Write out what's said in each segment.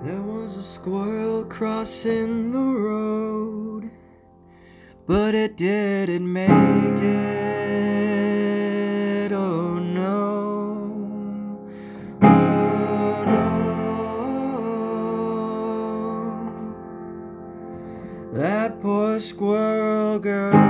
There was a squirrel crossing the road, but it didn't make it. Oh no. Oh no. That poor squirrel girl.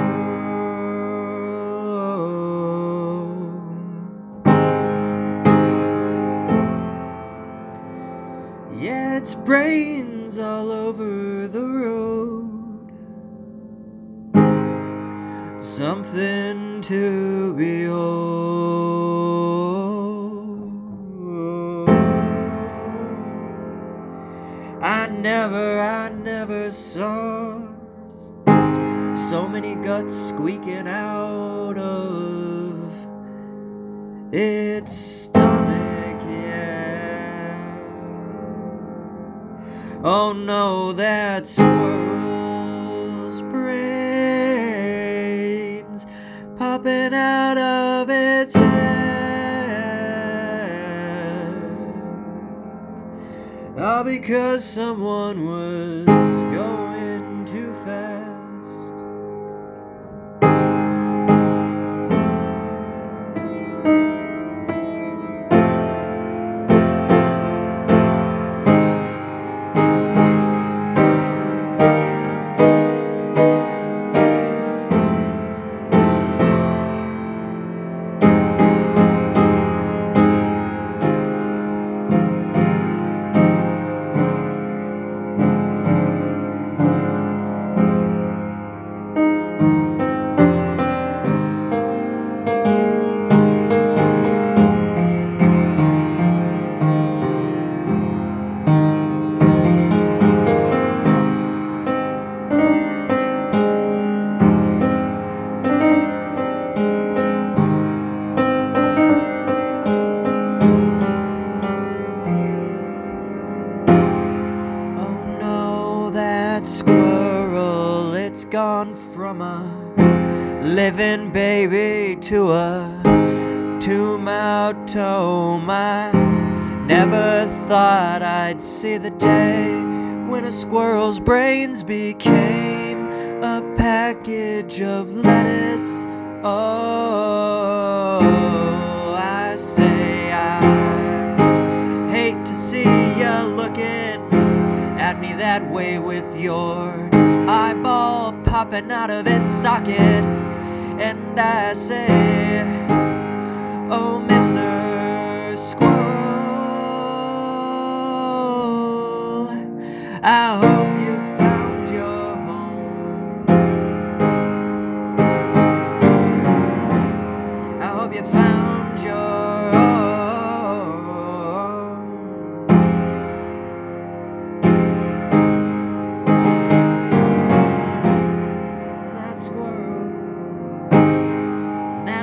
Its brains all over the road. Something to behold. I never, I never saw so many guts squeaking out of its stomach, Oh no, that squirrel's brains popping out of its head. All because someone was going too fast. Gone from a living baby to a tomb out home. I never thought I'd see the day when a squirrel's brains became a package of lettuce. Oh, I say I hate to see you looking at me that way with your popping out of its socket. And I say, Oh, Mr. Squirrel, I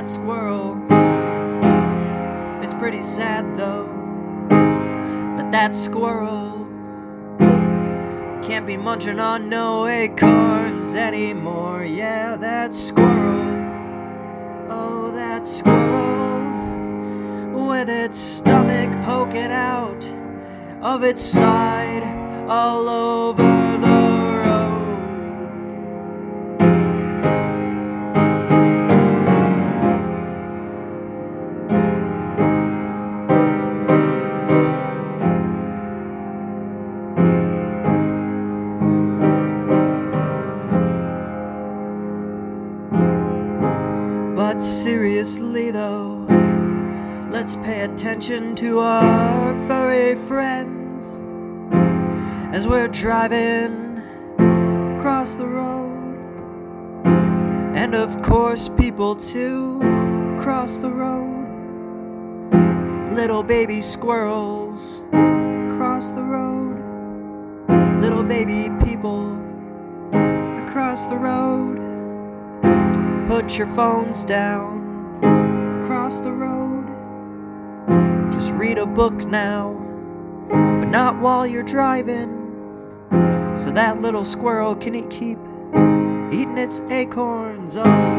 squirrel. It's pretty sad though, but that squirrel can't be munching on no acorns anymore. Yeah, that squirrel. Oh, that squirrel with its stomach poking out of its side all over though, let's pay attention to our furry friends as we're driving across the road. And of course, people too cross the road. Little baby squirrels across the road. Little baby people across the road. Put your phones down across the road. Just read a book now, but not while you're driving. So that little squirrel can eat, keep eating its acorns. Oh